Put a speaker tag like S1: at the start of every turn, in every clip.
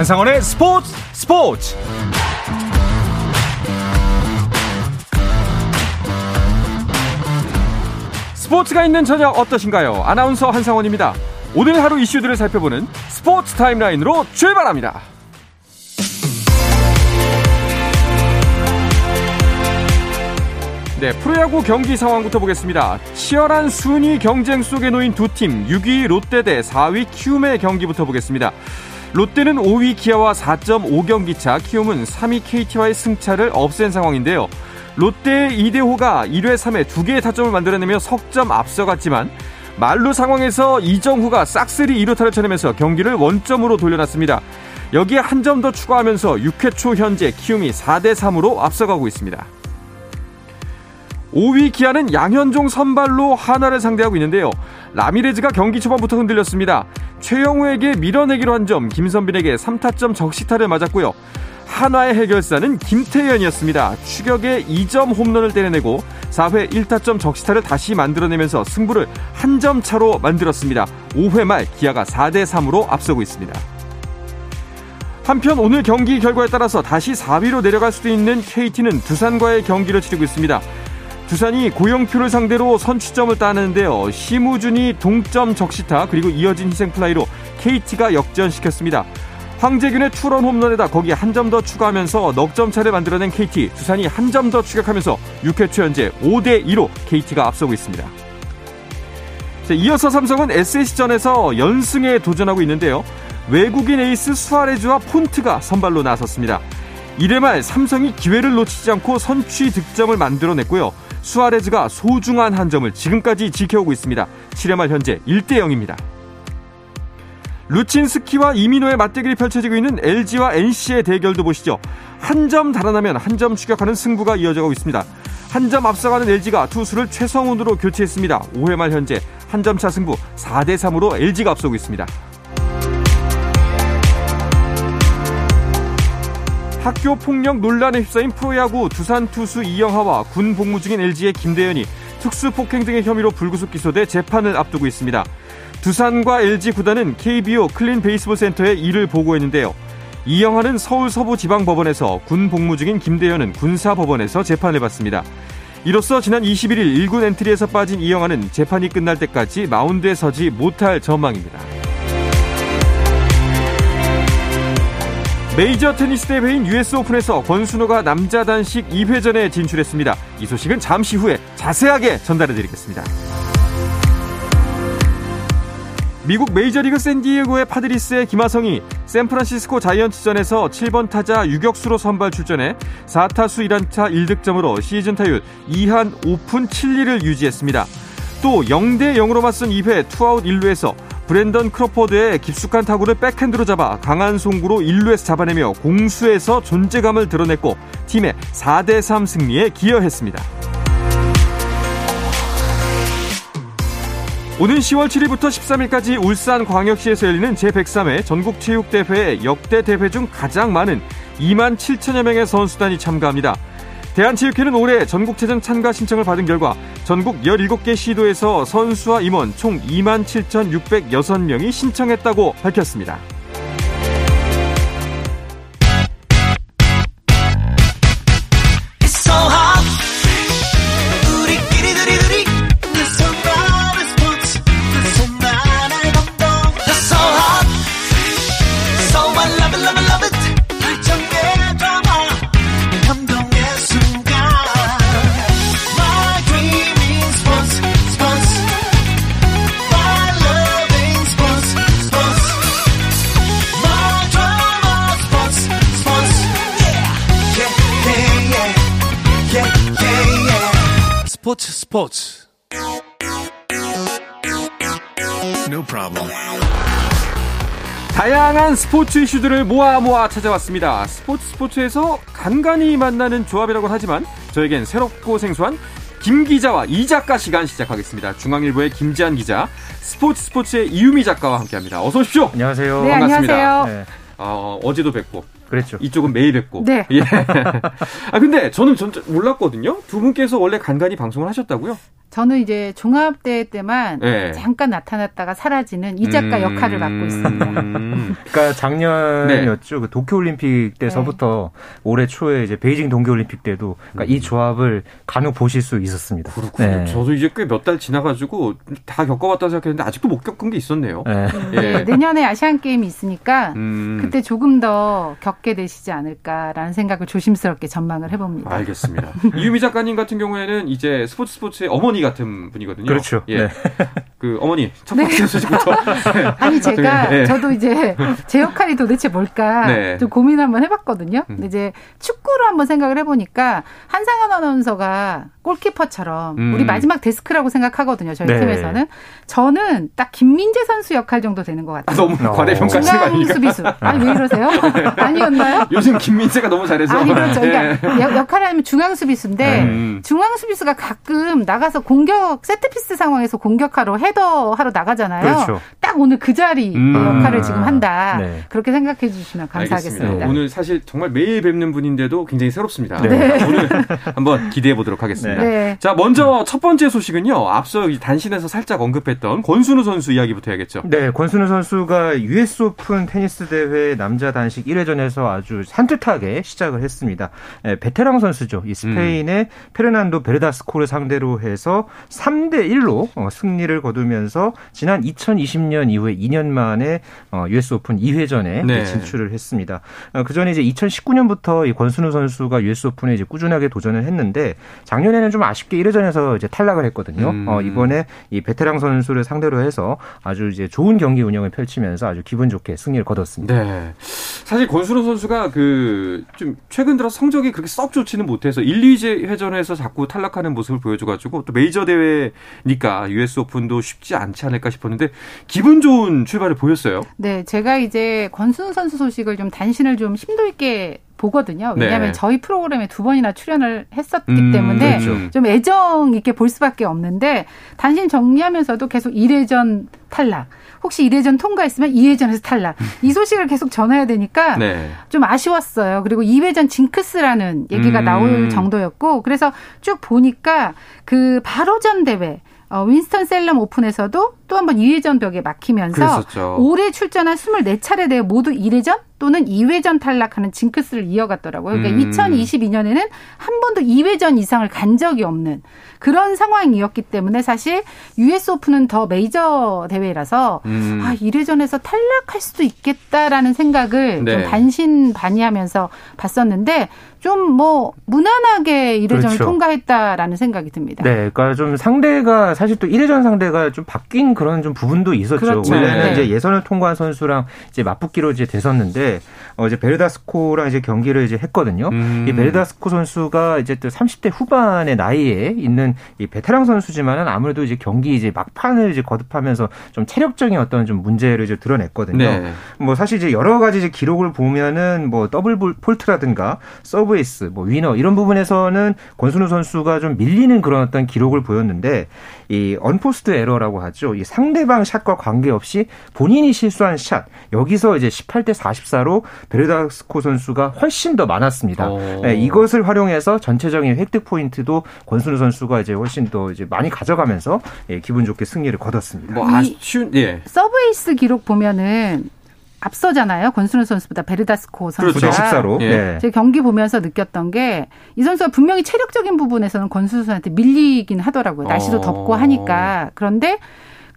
S1: 한상원의 스포츠 스포츠 스포츠가 있는 저녁 어떠신가요? 아나운서 한상원입니다. 오늘 하루 이슈들을 살펴보는 스포츠 타임라인으로 출발합니다. 네, 프로야구 경기 상황부터 보겠습니다. 치열한 순위 경쟁 속에 놓인 두 팀, 6위 롯데 대 4위 키움의 경기부터 보겠습니다. 롯데는 5위 기아와 4.5경기 차, 키움은 3위 KT와의 승차를 없앤 상황인데요. 롯데의 이대호가 1회 3회 2개의 타점을 만들어내며 석점 앞서갔지만 말루 상황에서 이정후가 싹쓸이 2루타를 쳐내면서 경기를 원점으로 돌려놨습니다. 여기에 한 점 더 추가하면서 6회 초 현재 키움이 4대 3으로 앞서가고 있습니다. 5위 기아는 양현종 선발로 하나를 상대하고 있는데요. 라미레즈가 경기 초반부터 흔들렸습니다. 최영우에게 밀어내기로 한 점, 김선빈에게 3타점 적시타를 맞았고요. 한화의 해결사는 김태현이었습니다. 추격에 2점 홈런을 때려내고 4회 1타점 적시타를 다시 만들어내면서 승부를 한 점 차로 만들었습니다. 5회 말 기아가 4대 3으로 앞서고 있습니다. 한편 오늘 경기 결과에 따라서 다시 4위로 내려갈 수도 있는 KT는 두산과의 경기를 치르고 있습니다. 두산이 고영표를 상대로 선취점을 따는데요. 심우준이 동점 적시타 그리고 이어진 희생플라이로 KT가 역전시켰습니다. 황재균의 투런 홈런에다 거기에 한 점 더 추가하면서 넉 점 차를 만들어낸 KT 두산이 한 점 더 추격하면서 6회 초 현재 5대 2로 KT가 앞서고 있습니다. 자, 이어서 삼성은 SS전에서 연승에 도전하고 있는데요. 외국인 에이스 수아레즈와 폰트가 선발로 나섰습니다. 1회 말 삼성이 기회를 놓치지 않고 선취 득점을 만들어냈고요. 수아레즈가 소중한 한 점을 지금까지 지켜오고 있습니다. 7회 말 현재 1대 0입니다. 루친스키와 이민호의 맞대결이 펼쳐지고 있는 LG와 NC의 대결도 보시죠. 한 점 달아나면 한 점 추격하는 승부가 이어져가고 있습니다. 한 점 앞서가는 LG가 투수를 최성훈으로 교체했습니다. 5회 말 현재 한 점 차 승부 4대 3으로 LG가 앞서고 있습니다. 학교 폭력 논란에 휩싸인 프로야구 두산 투수 이영하와 군 복무 중인 LG의 김대현이 특수폭행 등의 혐의로 불구속 기소돼 재판을 앞두고 있습니다. 두산과 LG 구단은 KBO 클린 베이스볼 센터에 이를 보고했는데요. 이영하는 서울 서부지방법원에서 군 복무 중인 김대현은 군사법원에서 재판을 받습니다. 이로써 지난 21일 1군 엔트리에서 빠진 이영하는 재판이 끝날 때까지 마운드에 서지 못할 전망입니다. 메이저 테니스 대회인 US 오픈에서 권순우가 남자 단식 2회전에 진출했습니다. 이 소식은 잠시 후에 자세하게 전달해 드리겠습니다. 미국 메이저리그 샌디에고의 파드리스의 김하성이 샌프란시스코 자이언츠전에서 7번 타자 유격수로 선발 출전해 4타수 1안타 1득점으로 시즌 타율 2한 5푼 7리를 유지했습니다. 또 0대 0으로 맞선 2회 투아웃 1루에서 브랜던 크로포드의 깊숙한 타구를 백핸드로 잡아 강한 송구로 1루에서 잡아내며 공수에서 존재감을 드러냈고 팀의 4대3 승리에 기여했습니다. 오는 10월 7일부터 13일까지 울산 광역시에서 열리는 제103회 전국체육대회에 역대 대회 중 가장 많은 2만 7천여 명의 선수단이 참가합니다. 대한체육회는 올해 전국체전 참가 신청을 받은 결과 전국 17개 시도에서 선수와 임원 총 2만 7,606명이 신청했다고 밝혔습니다.
S2: 스포츠
S1: No problem. 다양한 스포츠 이슈들을 모아 모아 찾아왔습니다. 스포츠 스포츠에서 간간히 만나는 조합이라고 하지만 저에겐 새롭고 생소한 김 기자와 이 작가 시간 시작하겠습니다. 중앙일보의 김지한 기자, 스포츠 스포츠의 이유미 작가와 함께합니다. 어서 오십시오.
S3: 안녕하세요.
S4: 네,
S1: 반갑습니다.
S4: 안녕하세요.
S1: 어, 어제도 뵙고
S2: 그렇죠.
S1: 이쪽은 매일 뵙고.
S3: 네.
S1: 예. 아 근데 저는 전 몰랐거든요. 두 분께서 원래 간간히 방송을 하셨다고요?
S3: 저는 이제 종합대회 때만
S1: 네.
S3: 잠깐 나타났다가 사라지는 이 작가
S1: 음.
S3: 역할을 맡고 있습니다.
S1: 음.
S2: 그러니까 작년이었죠. 그 도쿄올림픽 때서부터 올해 초에 이제 베이징 동계올림픽 때도 그러니까 이 조합을 간혹 보실 수 있었습니다.
S1: 그렇군요.
S2: 네.
S1: 저도 이제 꽤 몇 달 지나가지고 다 겪어봤다 생각했는데 아직도 못 겪은 게 있었네요.
S2: 네.
S1: 예.
S3: 네, 내년에 아시안 게임이 있으니까
S1: 음.
S3: 그때 조금 더 겪게 되시지 않을까라는 생각을 조심스럽게 전망을 해봅니다.
S1: 알겠습니다. 이유미 작가님 같은 경우에는 이제 스포츠 스포츠의 어머니 같은 분이거든요.
S2: 그렇죠.
S1: 예.
S2: 네.
S1: 그 어머니 첫 번째 소식부터.
S3: 아니 제가
S1: 네.
S3: 저도 이제 제 역할이 도대체 뭘까
S1: 네.
S3: 좀 고민 한번 해봤거든요.
S1: 음.
S3: 근데 이제 축구를 한번 생각을 해보니까 한상현 아나운서가 골키퍼처럼
S1: 음.
S3: 우리 마지막 데스크라고 생각하거든요. 저희
S2: 네.
S3: 팀에서는 저는 딱 김민재 선수 역할 정도 되는 것 같아요.
S1: 너무
S2: 어.
S3: 중앙
S1: 아닙니까?
S3: 수비수. 아니 왜 이러세요? 아니 었나요?
S1: 요즘 김민재가 너무 잘해서.
S3: 아니 그렇죠.
S1: 예.
S3: 그러니까 역- 역할을 하면 중앙 수비수인데
S1: 음.
S3: 중앙 수비수가 가끔 나가서 공격 세트피스 상황에서 공격하러 헤더하러 나가잖아요.
S2: 그렇죠.
S3: 딱 오늘 그 자리
S1: 음.
S3: 역할을 지금 한다.
S2: 네.
S3: 그렇게 생각해 주시면 감사하겠습니다.
S1: 알겠습니다. 오늘 사실 정말 매일 뵙는 분인데도 굉장히 새롭습니다.
S2: 네.
S1: 오늘 한번 기대해 보도록 하겠습니다.
S3: 네.
S1: 자, 먼저 첫 번째 소식은요. 앞서 이 단신에서 살짝 언급했던 권순우 선수 이야기부터 해야겠죠.
S2: 네, 권순우 선수가 US 오픈 테니스 대회 남자 단식 1회전에서 아주 산뜻하게 시작을 했습니다. 예, 베테랑 선수죠. 이 스페인의 페르난도 베르다스코를 상대로 해서 3대 1로 어, 승리를 거두면서 지난 2020년 이후에 2년 만에 어, US 오픈 2회전에
S1: 네.
S2: 진출을 했습니다. 어, 그 전에 이제 2019년부터 이 권순우 선수가 US 오픈에 이제 꾸준하게 도전을 했는데 작년에는 좀 아쉽게 1회전에서 이제 탈락을 했거든요.
S1: 음.
S2: 어, 이번에 이 베테랑 선수를 상대로 해서 아주 이제 좋은 경기 운영을 펼치면서 아주 기분 좋게 승리를 거뒀습니다.
S1: 네. 사실 권순우 선수가 그 좀 최근 들어 성적이 그렇게 썩 좋지는 못해서 1, 2제 회전에서 자꾸 탈락하는 모습을 보여줘가지고 또 메이저 대회니까 US 오픈도 쉽지 않지 않을까 싶었는데 기분 좋은 출발을 보였어요.
S3: 네, 제가 이제 권순우 선수 소식을 좀 단신을 좀 심도 있게 보거든요. 왜냐하면
S1: 네.
S3: 저희 프로그램에 두 번이나 출연을 했었기
S1: 음,
S3: 때문에
S1: 그렇죠.
S3: 좀 애정 있게 볼 수밖에 없는데 단신 정리하면서도 계속 1회전 탈락. 혹시 1회전 통과했으면 2회전에서 탈락. 이 소식을 계속 전해야 되니까
S1: 네.
S3: 좀 아쉬웠어요. 그리고 2회전 징크스라는 얘기가
S1: 음.
S3: 나올 정도였고 그래서 쭉 보니까 그 바로 전 대회 어, 윈스턴 셀럼 오픈에서도 또 한 번 2회전 벽에 막히면서
S1: 그랬었죠.
S3: 올해 출전한 24차례 대회 모두 1회전 또는 2회전 탈락하는 징크스를 이어갔더라고요. 그러니까
S1: 음.
S3: 2022년에는 한 번도 2회전 이상을 간 적이 없는 그런 상황이었기 때문에 사실 US 오픈은 더 메이저 대회라서
S1: 음.
S3: 아, 1회전에서 탈락할 수도 있겠다라는 생각을
S1: 네.
S3: 좀 반신반의하면서 봤었는데 좀 뭐 무난하게 1회전을
S2: 그렇죠.
S3: 통과했다라는 생각이 듭니다.
S2: 네, 그러니까 좀 상대가 사실 또 1회전 상대가 좀 바뀐 그런 좀 부분도 있었죠.
S3: 그렇죠.
S2: 원래는
S3: 네.
S2: 이제 예선을 통과한 선수랑 이제 맞붙기로 이제 됐었는데 어 이제 베르다스코랑 이제 경기를 이제 했거든요.
S1: 음.
S2: 이 베르다스코 선수가 이제 또 30대 후반의 나이에 있는 이 베테랑 선수지만은 아무래도 이제 경기 이제 막판을 이제 거듭하면서 좀 체력적인 어떤 좀 문제를 이제 드러냈거든요.
S1: 네.
S2: 뭐 사실 이제 여러 가지 이제 기록을 보면은 뭐 더블 볼- 폴트라든가 서브에이스, 뭐 winner 이런 부분에서는 권순우 선수가 좀 밀리는 그런 어떤 기록을 보였는데 이 unforced error라고 하죠. 이 상대방 샷과 관계없이 본인이 실수한 샷 여기서 이제 18대 44로 베르다스코 선수가 훨씬 더 많았습니다.
S1: 오.
S2: 네, 이것을 활용해서 전체적인 획득 포인트도 권순우 선수가 이제 훨씬 더 이제 많이 가져가면서 예, 기분 좋게 승리를 거뒀습니다.
S1: 뭐
S3: 이-
S1: 아쉬운 예.
S3: 서브에이스 기록 보면은 앞서잖아요. 권순우 선수보다 베르다스코 선수가.
S1: 그렇죠.
S2: 94로.
S1: 예.
S2: 네.
S3: 제 경기 보면서 느꼈던 게 이 선수가 분명히 체력적인 부분에서는 권순우 선수한테 밀리긴 하더라고요. 날씨도
S1: 어.
S3: 덥고 하니까. 그런데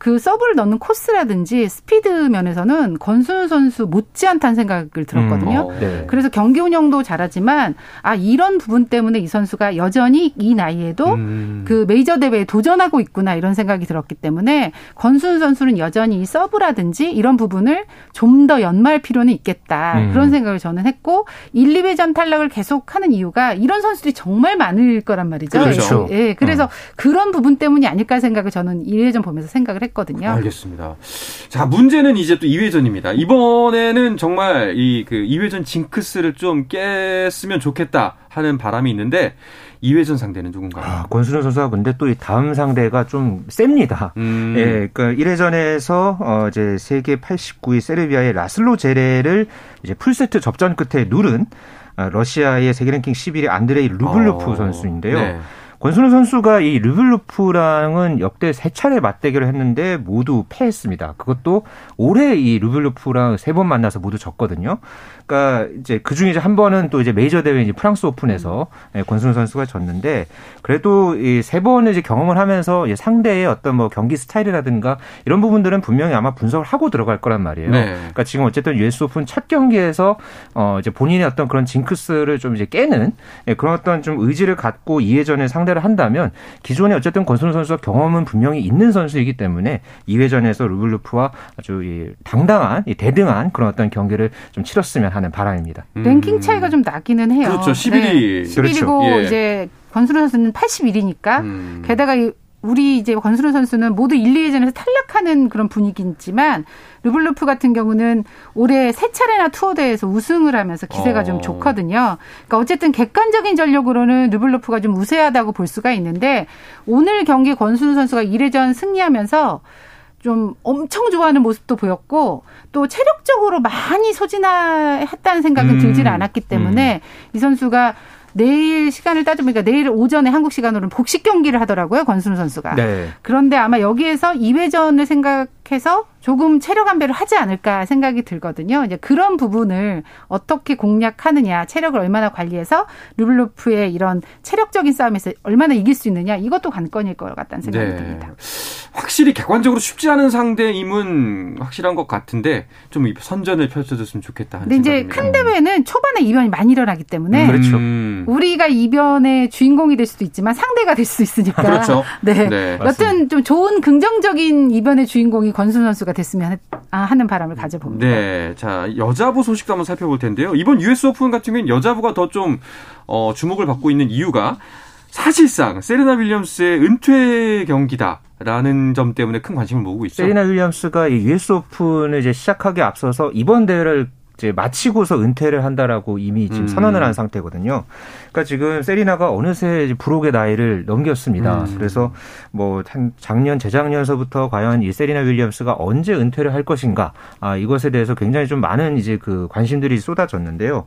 S3: 그 서브를 넣는 코스라든지 스피드 면에서는 권순우 선수 못지않다는 생각을 들었거든요.
S1: 음, 어.
S2: 네.
S3: 그래서 경기 운영도 잘하지만 아 이런 부분 때문에 이 선수가 여전히 이 나이에도
S1: 음.
S3: 그 메이저 대회에 도전하고 있구나 이런 생각이 들었기 때문에 권순우 선수는 여전히 이 서브라든지 이런 부분을 좀 더 연마할 필요는 있겠다
S2: 음.
S3: 그런 생각을 저는 했고 1, 2회전 탈락을 계속하는 이유가 이런 선수들이 정말 많을 거란 말이죠.
S1: 그렇죠.
S3: 예, 그래서 그런 부분 때문이 아닐까 생각을 저는 1회전 보면서 생각을 했거든요. 했거든요.
S1: 알겠습니다. 자, 문제는 이제 또 2회전입니다. 이번에는 정말 이 그 2회전 징크스를 좀 깼으면 좋겠다 하는 바람이 있는데 2회전 상대는 누군가요?
S2: 아, 권순우 선수가 근데 또 이 다음 상대가 좀 셉니다. 음. 예, 그러니까 1회전에서 어 이제 세계 89위 세르비아의 라슬로 제레를 이제 풀세트 접전 끝에 누른 아, 러시아의 세계 랭킹 11위 안드레이 루블레프 어. 선수인데요. 네. 권순우 선수가 이 루블레프랑은 역대 세 차례 맞대결을 했는데 모두 패했습니다. 그것도 올해 이 루블레프랑 세 번 만나서 모두 졌거든요. 그러니까 이제 그 중에 한 번은 또 이제 메이저 대회 이제 프랑스 오픈에서 음. 권순우 선수가 졌는데 그래도 이 세 번을 이제 경험을 하면서 상대의 어떤 뭐 경기 스타일이라든가 이런 부분들은 분명히 아마 분석을 하고 들어갈 거란 말이에요. 네. 그러니까 지금 어쨌든 US 오픈 첫 경기에서 어 이제 본인의 어떤 그런 징크스를 좀 이제 깨는 예, 그런 어떤 좀 의지를 갖고 이회전에 상대 를 한다면 기존에 어쨌든 권순우 선수가 경험은 분명히 있는 선수이기 때문에 이회전에서 루블루프와 아주 이 당당한 이 대등한 그런 어떤 경기를 좀 치렀으면 하는 바람입니다.
S3: 음. 랭킹 차이가 좀 나기는 해요.
S1: 그렇죠. 11위. 네.
S3: 11위고 그렇죠. 예. 이제 권순우 선수는 81위니까 음. 게다가 우리 이제 권순우 선수는 모두 1, 2회전에서 탈락하는 그런 분위기지만 루블레프 같은 경우는 올해 세 차례나 투어 대회에서 우승을 하면서 기세가 어. 좀 좋거든요. 그러니까 어쨌든 객관적인 전력으로는 루블레프가 좀 우세하다고 볼 수가 있는데 오늘 경기 권순우 선수가 1회전 승리하면서 좀 엄청 좋아하는 모습도 보였고 또 체력적으로 많이 소진했다는 생각은 음. 들지는 않았기 때문에 음. 이 선수가 내일 시간을 따져보니까 내일 오전에 한국 시간으로는 복식 경기를 하더라고요 권순우 선수가. 네. 그런데 아마 여기에서 2회전을 생각 해서 조금 체력 안배를 하지 않을까 생각이 들거든요. 이제 그런 부분을 어떻게 공략하느냐, 체력을 얼마나 관리해서 르블로프의 이런 체력적인 싸움에서 얼마나 이길 수 있느냐 이것도 관건일 것 같다는 생각이 네. 듭니다.
S1: 확실히 객관적으로 쉽지 않은 상대임은 확실한 것 같은데 좀 선전을 펼쳐줬으면 좋겠다 하는
S3: 근데 이제 큰 대회는 초반에 이변이 많이 일어나기 때문에 음, 그렇죠. 우리가 이변의 주인공이 될 수도 있지만 상대가 될 수도 있으니까.
S1: 그렇죠.
S3: 네. 네 여튼 좀 좋은 긍정적인 이변의 주인공이 권순 선수가 됐으면 아, 하는 바람을 가져봅니다.
S1: 네. 자, 여자부 소식도 한번 살펴볼 텐데요. 이번 US 오픈 같은 경우는 여자부가 더좀 어, 주목을 받고 있는 이유가 사실상 세레나 윌리엄스의 은퇴 경기다 라는 점 때문에 큰 관심을 모으고 있죠.
S2: 세레나 윌리엄스가 이 US 오픈을 이제 시작하기 앞서서 이번 대회를 이제 마치고서 은퇴를 한다라고 이미 지금 음. 선언을 한 상태거든요. 그러니까 지금 세리나가 어느새 부록의 나이를 넘겼습니다. 음. 그래서 뭐 작년 재작년서부터 과연 이 세리나 윌리엄스가 언제 은퇴를 할 것인가 아 이것에 대해서 굉장히 좀 많은 이제 그 관심들이 쏟아졌는데요.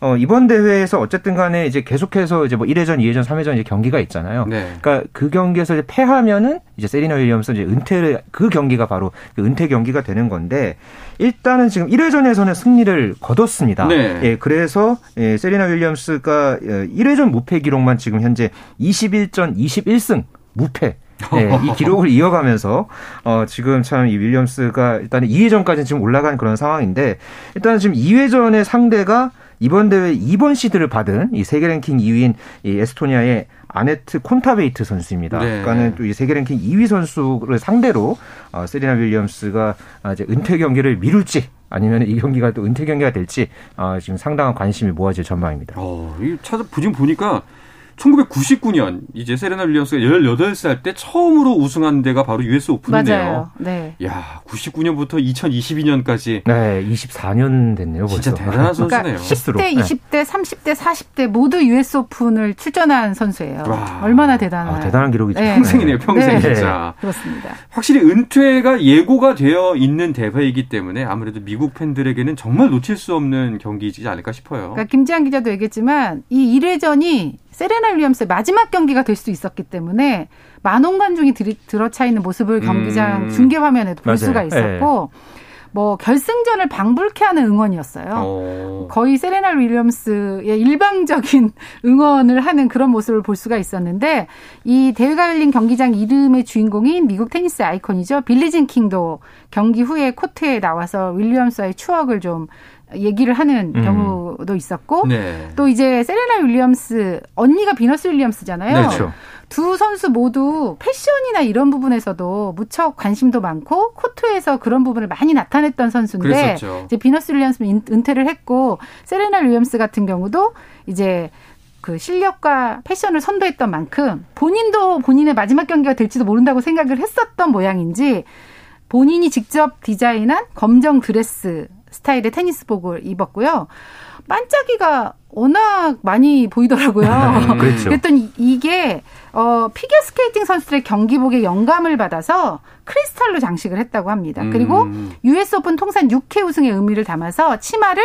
S2: 어, 이번 대회에서 어쨌든 간에 이제 계속해서 이제 뭐 1회전, 2회전, 3회전 이제 경기가 있잖아요. 네. 그러니까 그 경기에서 이제 패하면은 이제 세리나 윌리엄스 이제 은퇴를 그 경기가 바로 그 은퇴 경기가 되는 건데 일단은 지금 1회전에서는 승리를 거뒀습니다. 네. 예, 그래서 예, 세리나 윌리엄스가 1회전 어, 무패 기록만 지금 현재 21전 21승 무패 네, 이 기록을 이어가면서 어 지금 참 이 윌리엄스가 일단 2회전까지 지금 올라간 그런 상황인데 일단은 지금 2회전의 상대가 이번 대회 2번 시드를 받은 이 세계 랭킹 2위인 이 에스토니아의 아네트 콘타베이트 선수입니다. 네. 그러니까는 또 이 세계 랭킹 2위 선수를 상대로 어, 세리나 윌리엄스가 이제 은퇴 경기를 미룰지 아니면 이 경기가 또 은퇴 경기가 될지 어, 지금 상당한 관심이 모아질 전망입니다.
S1: 어, 이 찾아 지금 보니까 1999년 이제 세레나 윌리엄스가 18살 때 처음으로 우승한 데가 바로 US 오픈이네요. 맞아요. 네. 야, 99년부터 2022년까지
S2: 네, 24년 됐네요. 벌써.
S1: 진짜 대단한 선수네요. 그러니까
S3: 10대, 20대, 30대, 40대 모두 US 오픈을 출전한 선수예요. 와. 얼마나 대단한 아,
S2: 대단한 기록이죠.
S1: 네. 평생이네요, 평생 네. 진짜.
S3: 그렇습니다.
S1: 확실히 은퇴가 예고가 되어 있는 대회이기 때문에 아무래도 미국 팬들에게는 정말 놓칠 수 없는 경기이지 않을까 싶어요.
S3: 그러니까 김지한 기자도 얘기했지만 이 1회전이 세레나 윌리엄스의 마지막 경기가 될 수 있었기 때문에 만원 관중이 들어차 있는 모습을 경기장 음. 중계 화면에도 볼 맞아요. 수가 있었고 네. 뭐 결승전을 방불케 하는 응원이었어요. 오. 어. 거의 세레나 윌리엄스의 일방적인 응원을 하는 그런 모습을 볼 수가 있었는데 이 대회가 열린 경기장 이름의 주인공인 미국 테니스 아이콘이죠. 빌리진 킹도 경기 후에 코트에 나와서 윌리엄스와의 추억을 좀 얘기를 하는 음. 경우도 있었고 네. 또 이제 세레나 윌리엄스 언니가 비너스 윌리엄스잖아요. 네, 그렇죠. 두 선수 모두 패션이나 이런 부분에서도 무척 관심도 많고 코트에서 그런 부분을 많이 나타냈던 선수인데 그랬었죠. 이제 비너스 윌리엄스는 은퇴를 했고 세레나 윌리엄스 같은 경우도 이제 그 실력과 패션을 선도했던 만큼 본인도 본인의 마지막 경기가 될지도 모른다고 생각을 했었던 모양인지 본인이 직접 디자인한 검정 드레스 스타일의 테니스복을 입었고요. 반짝이가 워낙 많이 보이더라고요. 음, 그렇죠. 그랬더니 이게 어 피겨 스케이팅 선수들의 경기복에 영감을 받아서 크리스탈로 장식을 했다고 합니다. 음. 그리고 US 오픈 통산 6회 우승의 의미를 담아서 치마를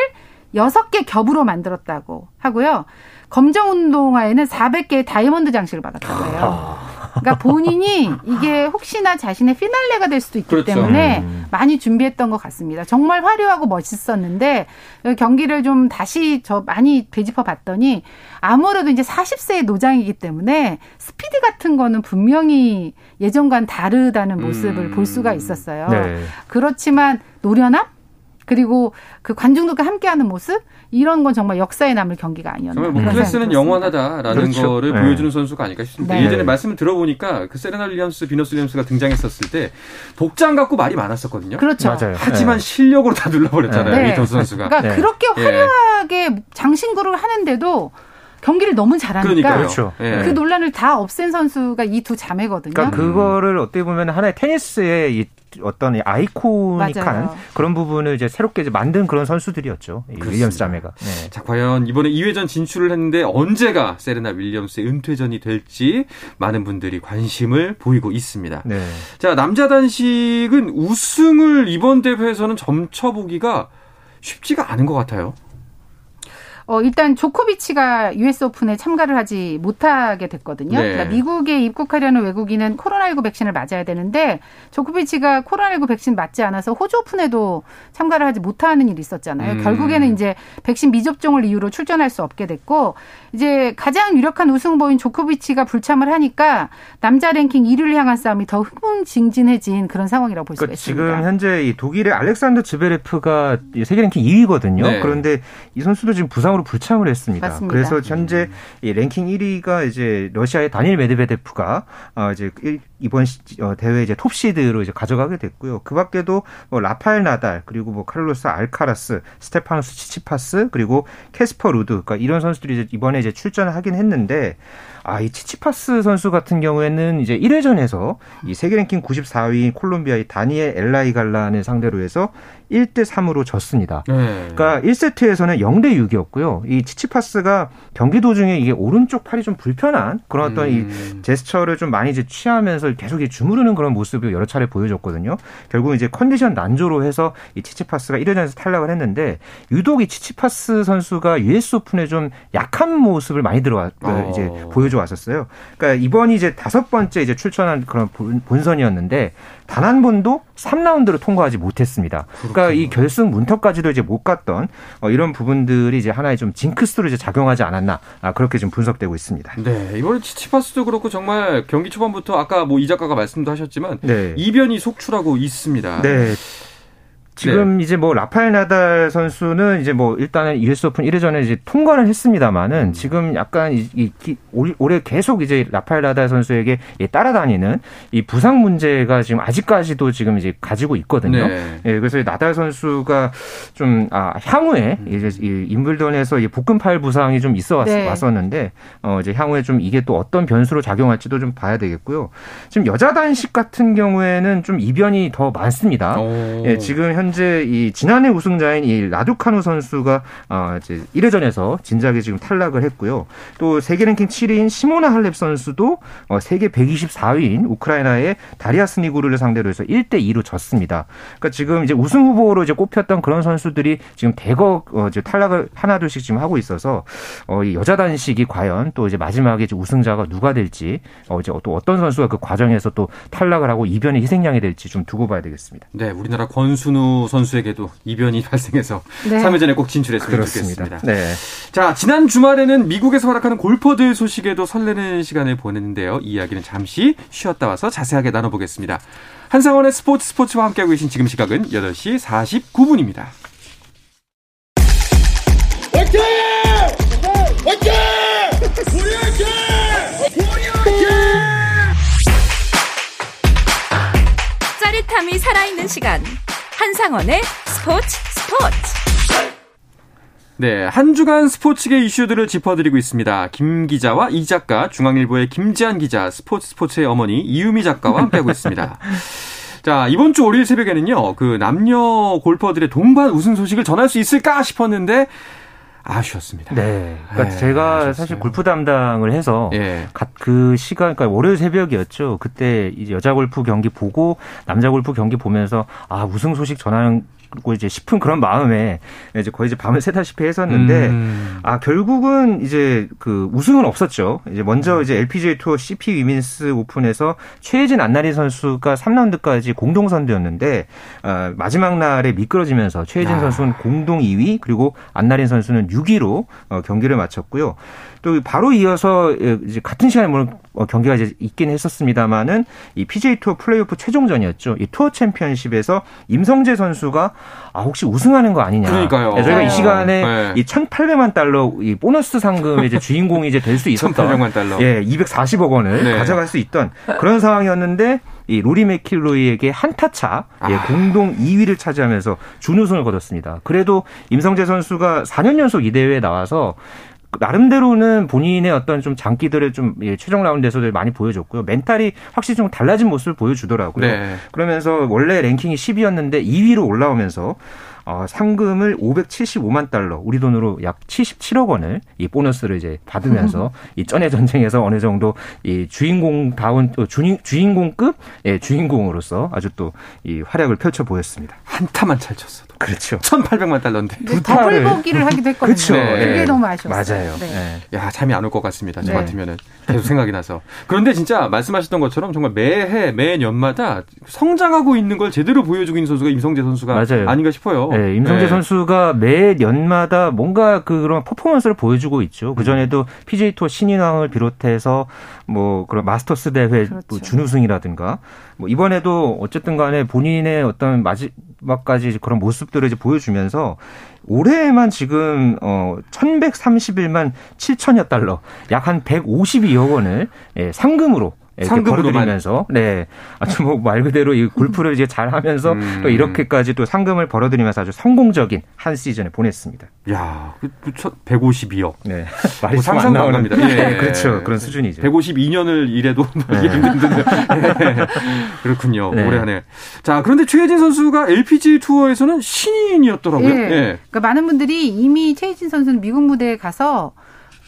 S3: 6개 겹으로 만들었다고 하고요. 검정 운동화에는 400개의 다이아몬드 장식을 박았다고 해요. 그러니까 본인이 이게 혹시나 자신의 피날레가 될 수도 있기 그렇죠. 때문에 음. 많이 준비했던 것 같습니다. 정말 화려하고 멋있었는데 경기를 좀 다시 저 많이 되짚어 봤더니 아무래도 이제 40세의 노장이기 때문에 스피드 같은 거는 분명히 예전과는 다르다는 모습을 음. 볼 수가 있었어요. 네. 그렇지만 노련함 그리고 그 관중들과 함께하는 모습 이런 건 정말 역사에 남을 경기가 아니었나.
S1: 정말 뭐 클래스는 영원하다라는 그렇죠. 거를 네. 보여주는 선수가 아닐까 싶습니다. 네. 예전에 말씀을 들어보니까 그 세레나 윌리엄스, 비너스 윌리엄스가 등장했었을 때 복장 갖고 말이 많았었거든요.
S3: 그렇죠.
S1: 맞아요. 하지만 네. 실력으로 다 눌러버렸잖아요. 네. 이토 선수가.
S3: 그러니까 네. 그렇게 예. 화려하게 장신구를 하는데도 경기를 너무 잘하니까 그렇죠. 예. 그 논란을 다 없앤 선수가 이 두 자매거든요.
S2: 그러니까 그거를 어떻게 보면 하나의 테니스의 이 어떤 아이코닉한 맞아요. 그런 부분을 이제 새롭게 이제 만든 그런 선수들이었죠. 윌리엄스 자매가.
S1: 네. 자, 과연 이번에 2회전 진출을 했는데 언제가 세레나 윌리엄스의 은퇴전이 될지 많은 분들이 관심을 보이고 있습니다. 네. 자, 남자 단식은 우승을 이번 대회에서는 점쳐보기가 쉽지가 않은 것 같아요.
S3: 어, 일단 조코비치가 US 오픈에 참가를 하지 못하게 됐거든요. 네. 그러니까 미국에 입국하려는 외국인은 코로나19 백신을 맞아야 되는데 조코비치가 코로나19 백신 맞지 않아서 호주 오픈에도 참가를 하지 못하는 일이 있었잖아요. 음. 결국에는 이제 백신 미접종을 이유로 출전할 수 없게 됐고 이제 가장 유력한 우승보인 조코비치가 불참을 하니까 남자 랭킹 1위를 향한 싸움이 더 흥분징진해진 그런 상황이라고 볼 수가 그러니까 있습니다.
S2: 지금 현재 이 독일의 알렉산더 즈베레프가 세계 랭킹 2위거든요. 네. 그런데 이 선수도 지금 부상 부상으로 불참을 했습니다. 맞습니다. 그래서 현재 이 랭킹 1위가 이제 러시아의 다니엘 메드베데프가 어 이제 이번 어, 대회 이제 톱시드로 이제 가져가게 됐고요. 그 밖에도 뭐 라파엘 나달 그리고 뭐 카를로스 알카라스, 스테파노스 치치파스 그리고 캐스퍼 루드 그러니까 이런 선수들이 이제 이번에 이제 출전을 하긴 했는데 아, 이 치치파스 선수 같은 경우에는 이제 1회전에서 이 세계 랭킹 94위인 콜롬비아의 다니엘 엘라이 갈란을 상대로 해서 1대 3으로 졌습니다. 네. 그러니까 1세트에서는 0대 6이었고요. 이 치치파스가 경기 도중에 이게 오른쪽 팔이 좀 불편한 그런 어떤 음. 이 제스처를 좀 많이 이제 취하면서 계속 주무르는 그런 모습을 여러 차례 보여줬거든요. 결국 이제 컨디션 난조로 해서 이 치치파스가 1회전에서 탈락을 했는데 유독 이 치치파스 선수가 US 오픈에 좀 약한 모습을 많이 들어와 어. 이제 보여 보여줘 왔었어요. 그러니까 이번이 이제 다섯 번째 이제 출전한 그런 본선이었는데 단 한 번도 3라운드를 통과하지 못했습니다. 그렇구나. 그러니까 이 결승 문턱까지도 이제 못 갔던 어, 이런 부분들이 이제 하나의 좀 징크스로 이제 작용하지 않았나 아, 그렇게 좀 분석되고 있습니다.
S1: 네, 이번에 치치파스도 그렇고 정말 경기 초반부터 아까 뭐 이 작가가 말씀도 하셨지만 네. 이변이 속출하고 있습니다.
S2: 네. 지금 네. 이제 뭐 라파엘 나달 선수는 이제 뭐 일단은 US 오픈 1회전에 이제 통과를 했습니다만은 음. 지금 약간 이, 이, 이, 올해 계속 이제 라파엘 나달 선수에게 따라다니는 이 부상 문제가 지금 아직까지도 지금 이제 가지고 있거든요. 네. 예, 그래서 나달 선수가 좀 아, 향후에 음. 이제 이 임블던에서 이 복근팔 부상이 좀 있어 왔, 네. 왔 었는데 어 이제 향후에 좀 이게 또 어떤 변수로 작용할지도 좀 봐야 되겠고요. 지금 여자 단식 같은 경우에는 좀 이변이 더 많습니다. 예, 지금 현 현재 이 지난해 우승자인 이 라두카누 선수가 어 이제 1회전에서 진작에 지금 탈락을 했고요. 또 세계 랭킹 7위인 시모나 할렙 선수도 어 세계 124위인 우크라이나의 다리아 스니구르를 상대로 해서 1대 2로 졌습니다. 그러니까 지금 이제 우승 후보로 이제 꼽혔던 그런 선수들이 지금 대거 어 이제 탈락을 하나둘씩 지금 하고 있어서 어이 여자 단식이 과연 또 이제 마지막에 이제 우승자가 누가 될지 어 이제 또 어떤 선수가 그 과정에서 또 탈락을 하고 이변의 희생양이 될지 좀 두고 봐야 되겠습니다.
S1: 네, 우리나라 권순우 선수에게도 이변이 발생해서 네. 3회전에 꼭 진출했으면 그렇습니다. 좋겠습니다. 네. 자, 지난 주말에는 미국에서 활약하는 골퍼들 소식에도 설레는 시간을 보냈는데요. 이 이야기는 잠시 쉬었다 와서 자세하게 나눠보겠습니다. 한상원의 스포츠 스포츠와 함께하고 계신 지금 시각은 8시 49분입니다. 화이팅! 화이팅!
S4: 짜릿함이 살아있는 시간 한상원의 스포츠 스포츠
S1: 네, 한 주간 스포츠계 이슈들을 짚어드리고 있습니다. 김 기자와 이 작가, 중앙일보의 김지한 기자, 스포츠 스포츠의 어머니 이유미 작가와 함께하고 있습니다. 자, 이번 주 월요일 새벽에는요, 그 남녀 골퍼들의 동반 우승 소식을 전할 수 있을까 싶었는데, 아쉬웠습니다.
S2: 네. 그러니까 네, 제가 아쉬웠어요. 사실 골프 담당을 해서 예. 그 시간, 그러니까 월요일 새벽이었죠. 그때 이제 여자 골프 경기 보고 남자 골프 경기 보면서 아 우승 소식 전하는 고 이제 싶은 그런 마음에 이제 거의 이제 밤을 새다시피 했었는데 음. 아 결국은 이제 그 우승은 없었죠. 이제 먼저 이제 LPGA 투어 CP 위민스 오픈에서 최혜진 안나리 선수가 3라운드까지 공동 선두였는데 어, 마지막 날에 미끄러지면서 최혜진 아. 선수는 공동 2위 그리고 안나린 선수는 6위로 어, 경기를 마쳤고요. 또 바로 이어서 예, 이제 같은 시간에 물론 어, 경기가 이제 있긴 했었습니다만은 이 PJ 투어 플레이오프 최종전이었죠. 이 투어 챔피언십에서 임성재 선수가 아 혹시 우승하는 거 아니냐.
S1: 그러니까요.
S2: 네, 저희가 이 시간에 네. 이 1,800만 달러 이 보너스 상금 이제 주인공이 이제 될 수 있었던
S1: 1,800만 달러.
S2: 예, 240억 원을 네. 가져갈 수 있던 그런 상황이었는데 이 로리 맥킬로이에게 한 타 차 예, 아. 공동 2위를 차지하면서 준우승을 거뒀습니다. 그래도 임성재 선수가 4년 연속 이 대회에 나와서 나름대로는 본인의 어떤 좀 장기들을 좀 예, 최종 라운드에서도 많이 보여줬고요. 멘탈이 확실히 좀 달라진 모습을 보여주더라고요. 네. 그러면서 원래 랭킹이 10위였는데 2위로 올라오면서 어, 상금을 575만 달러, 우리 돈으로 약 77억 원을 이 보너스를 이제 받으면서 이 쩐의 전쟁에서 어느 정도 이 주인공다운 어, 주인, 주인공급 예, 주인공으로서 아주 또 이 활약을 펼쳐 보였습니다.
S1: 한타만 잘 쳤어도.
S2: 그렇죠.
S1: 1,800만 달러인데.
S3: 네, 더블 보기를 하기도 했거든요. 그렇죠. 네. 그게 너무 아쉬웠어요.
S2: 맞아요. 네.
S1: 네. 야, 잠이 안 올 것 같습니다. 저 네. 같으면은. 계속 생각이 나서. 그런데 진짜 말씀하셨던 것처럼 정말 매해, 매 년마다 성장하고 있는 걸 제대로 보여주고 있는 선수가 임성재 선수가 맞아요. 아닌가 싶어요.
S2: 네, 임성재 선수가 매년마다 뭔가 그런 퍼포먼스를 보여주고 있죠. 그 전에도 PJ 투어 신인왕을 비롯해서 뭐 그런 마스터스 대회 그렇죠. 뭐 준우승이라든가 뭐 이번에도 어쨌든 간에 본인의 어떤 마지막까지 그런 모습들을 이제 보여주면서 올해에만 지금 어 1131만 7천여 달러 약 한 152억 원을 예, 상금으로 상금으로 벌어들이면서 네 아주 뭐 말 그대로 이 골프를 이제 잘하면서 음. 또 이렇게까지 또 상금을 벌어들이면서 아주 성공적인 한 시즌을 보냈습니다.
S1: 야, 152억. 그
S2: 네, 말이 뭐 상상 안 나옵니다. 예, 네, 그렇죠. 그런 수준이죠.
S1: 152년을 일해도 네. 힘든 네. 그렇군요. 네. 올해 한해. 자, 그런데 최혜진 선수가 LPG 투어에서는 신인이었더라고요. 예.
S3: 예. 그러니까 많은 분들이 이미 최혜진 선수는 미국 무대에 가서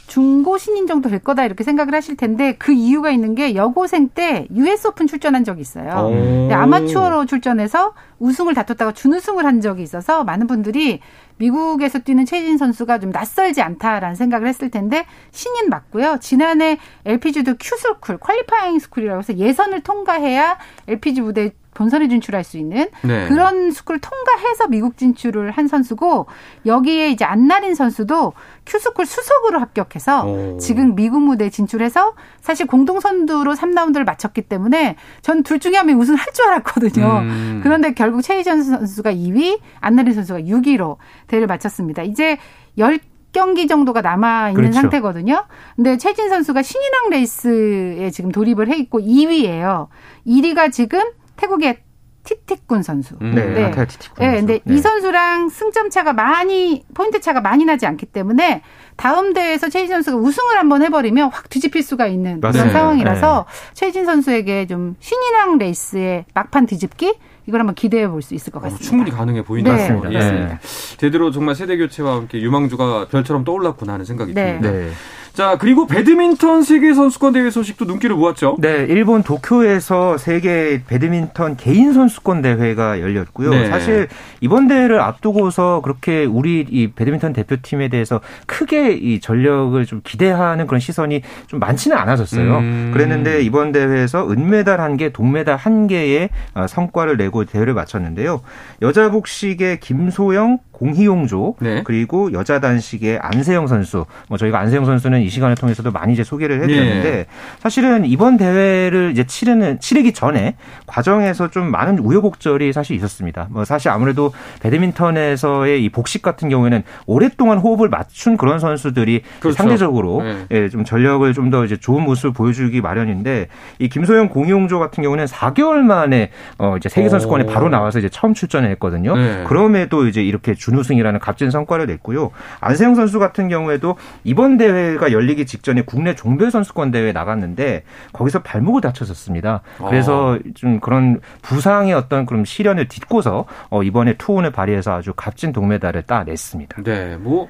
S3: 중고 신인 정도 될 거다 이렇게 생각을 하실 텐데 그 이유가 있는 게 여고생 때 US 오픈 출전한 적이 있어요. 아마추어로 출전해서 우승을 다퉜다가 준우승을 한 적이 있어서 많은 분들이 미국에서 뛰는 최혜진 선수가 좀 낯설지 않다라는 생각을 했을 텐데 신인 맞고요. 지난해 LPG도 큐스쿨 퀄리파잉 스쿨이라고 해서 예선을 통과해야 LPGA 무대에 본선에 진출할 수 있는 네. 그런 스쿨 통과해서 미국 진출을 한 선수고 여기에 이제 안나린 선수도 Q스쿨 수석으로 합격해서 오. 지금 미국 무대에 진출해서 사실 공동 선두로 3라운드를 마쳤기 때문에 전 둘 중에 한 명이 우승할 줄 알았거든요. 음. 그런데 결국 최혜진 선수가 2위, 안나린 선수가 6위로 대회를 마쳤습니다. 이제 10 경기 정도가 남아 있는 그렇죠. 상태거든요. 근데 최진 선수가 신인왕 레이스에 지금 돌입을 해 있고 2위예요. 1위가 지금 태국의 티티꾼 선수.
S2: 음, 네, 네. 티티꾼
S3: 네, 근데 네. 이 선수랑 승점 차가 많이 포인트 차가 많이 나지 않기 때문에 다음 대회에서 최진 선수가 우승을 한번 해버리면 확 뒤집힐 수가 있는 맞아요. 그런 상황이라서 네. 최진 선수에게 좀 신인왕 레이스의 막판 뒤집기 이걸 한번 기대해 볼 수 있을 것 어, 같습니다.
S1: 충분히 가능해 보인다. 네, 맞습니다. 예. 제대로 정말 세대 교체와 함께 유망주가 별처럼 떠올랐구나 하는 생각이 네. 듭니다. 네. 자, 그리고 배드민턴 세계 선수권 대회 소식도 눈길을 모았죠.
S2: 네, 일본 도쿄에서 세계 배드민턴 개인 선수권 대회가 열렸고요. 네. 사실 이번 대회를 앞두고서 그렇게 우리 이 배드민턴 대표팀에 대해서 크게 이 전력을 좀 기대하는 그런 시선이 좀 많지는 않아졌어요. 음. 그랬는데 이번 대회에서 은메달 한 개, 동메달 한 개의 어, 성과를 내고 대회를 마쳤는데요. 여자 복식의 김소영, 공희용조 네. 그리고 여자 단식의 안세영 선수. 뭐 저희가 안세영 선수는 이 시간을 통해서도 많이 이제 소개를 해드렸는데 네. 사실은 이번 대회를 이제 치르는 치르기 전에 과정에서 좀 많은 우여곡절이 사실 있었습니다. 뭐 사실 아무래도 배드민턴에서의 이 복식 같은 경우에는 오랫동안 호흡을 맞춘 그런 선수들이 그렇죠. 상대적으로 네. 예, 좀 전력을 좀 더 이제 좋은 모습을 보여주기 마련인데 이 김소영 공희용조 같은 경우는 4개월 만에 어 이제 세계 선수권에 바로 나와서 이제 처음 출전을 했거든요. 네. 그럼에도 이제 이렇게 준우승이라는 값진 성과를 냈고요. 안세영 선수 같은 경우에도 이번 대회가 열리기 직전에 국내 종별 선수권 대회에 나갔는데 거기서 발목을 다쳤었습니다. 그래서 어. 좀 그런 부상의 어떤 그런 시련을 딛고서 어, 이번에 투혼을 발휘해서 아주 값진 동메달을 따냈습니다.
S1: 네, 뭐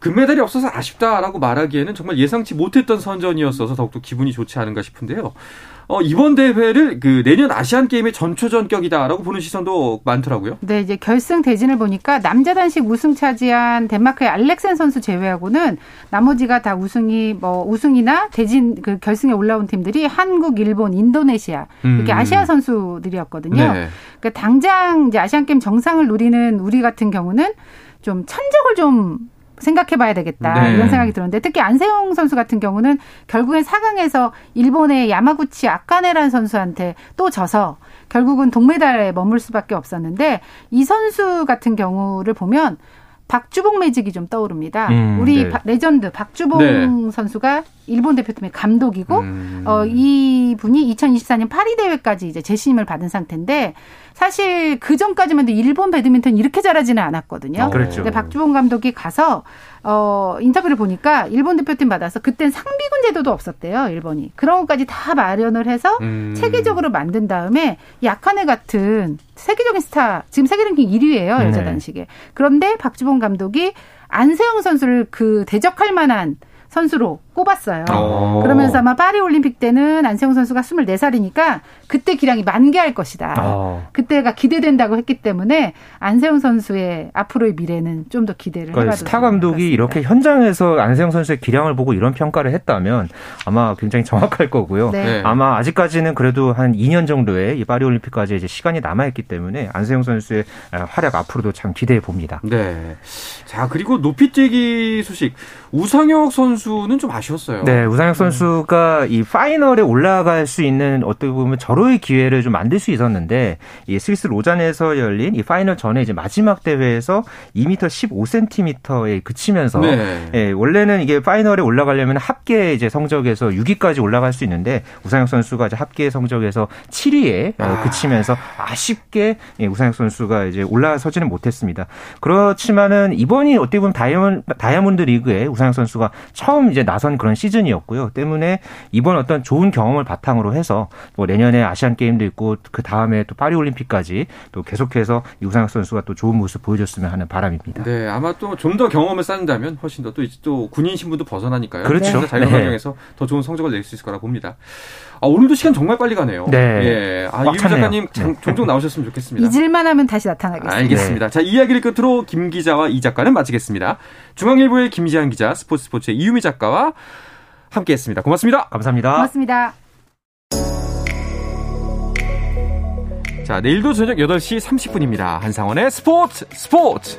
S1: 금메달이 없어서 아쉽다라고 말하기에는 정말 예상치 못했던 선전이었어서 더욱더 기분이 좋지 않은가 싶은데요. 어, 이번 대회를 그 내년 아시안 게임의 전초전격이다라고 보는 시선도 많더라고요.
S3: 네, 이제 결승 대진을 보니까 남자 단식 우승 차지한 덴마크의 알렉센 선수 제외하고는 나머지가 다 우승이 뭐 우승이나 대진 그 결승에 올라온 팀들이 한국, 일본, 인도네시아 이렇게 음. 아시아 선수들이었거든요. 네. 그러니까 당장 이제 아시안 게임 정상을 노리는 우리 같은 경우는 좀 천적을 좀 생각해 봐야 되겠다. 네. 이런 생각이 들었는데 특히 안세용 선수 같은 경우는 결국엔 4강에서 일본의 야마구치 아카네라는 선수한테 또 져서 결국은 동메달에 머물 수밖에 없었는데 이 선수 같은 경우를 보면 박주봉 매직이 좀 떠오릅니다. 음, 우리 네. 레전드 박주봉 네. 선수가 일본 대표팀의 감독이고 음. 어, 이 분이 2024년 파리 대회까지 이제 재신임을 받은 상태인데 사실 그 전까지만 해도 일본 배드민턴 이렇게 잘하지는 않았거든요. 어, 그렇죠. 근데 박주봉 감독이 가서 어, 인터뷰를 보니까 일본 대표팀 받아서 그땐 상비군 제도도 없었대요, 일본이. 그런 것까지 다 마련을 해서 음. 체계적으로 만든 다음에 약한 애 같은 세계적인 스타, 지금 세계 랭킹 1위예요, 여자 네. 단식에. 그런데 박주봉 감독이 안세영 선수를 그 대적할 만한 선수로 꼽았어요. 오. 어. 그러면서 아마 파리 올림픽 때는 안세영 선수가 24살이니까 그때 기량이 만개할 것이다. 오. 어. 그때가 기대된다고 했기 때문에 안세영 선수의 앞으로의 미래는 좀 더 기대를 그러니까 해봐도
S2: 스타 감독이 이렇게 현장에서 안세영 선수의 기량을 보고 이런 평가를 했다면 아마 굉장히 정확할 거고요. 네. 네. 아마 아직까지는 그래도 한 2년 정도의 이 파리 올림픽까지 이제 시간이 남아 있기 때문에 안세영 선수의 활약 앞으로도 참 기대해 봅니다.
S1: 네. 자, 그리고 높이뛰기 소식. 우상혁 선수는 좀 아쉬 웠어요.
S2: 네, 우상혁 선수가 이 파이널에 올라갈 수 있는 어떻게 보면 절호의 기회를 좀 만들 수 있었는데 이 스위스 로잔에서 열린 이 final 전에 이제 마지막 대회에서 2m 15cm에 그치면서 네. 예, 원래는 이게 final에 올라가려면 합계 이제 성적에서 6위까지 올라갈 수 있는데 우상혁 선수가 이제 합계 성적에서 7위에 어, 아. 그치면서 아쉽게 예, 우상혁 선수가 이제 올라서지는 못했습니다. 그렇지만은 이번이 어떻게 보면 다이아몬드, 다이아몬드 리그에 우상혁 선수가 처음 이제 나선 그런 시즌이었고요. 때문에 이번 어떤 좋은 경험을 바탕으로 해서 뭐 내년에 아시안 게임도 있고 그 다음에 또 파리 올림픽까지 또 계속해서 우상혁 선수가 또 좋은 모습 보여줬으면 하는 바람입니다.
S1: 네, 아마 또 좀 더 경험을 쌓는다면 훨씬 더또또 군인 신분도 벗어나니까요.
S2: 그렇죠.
S1: 자연 환경에서 네. 더 좋은 성적을 낼 수 있을 거라 봅니다. 아, 오늘도 시간 정말 빨리 가네요.
S2: 네.
S1: 예. 아, 이유 작가님 네. 종종 나오셨으면 좋겠습니다.
S3: 잊을만 하면 다시 나타나겠습니다.
S1: 알겠습니다. 네. 자, 이야기를 끝으로 김 기자와 이 작가는 마치겠습니다. 중앙일보의 김지한 기자, 스포츠 스포츠의 이유미 작가와 함께 했습니다. 고맙습니다.
S2: 감사합니다.
S3: 고맙습니다.
S1: 자, 내일도 저녁 8시 30분입니다. 한상원의 스포츠 스포츠!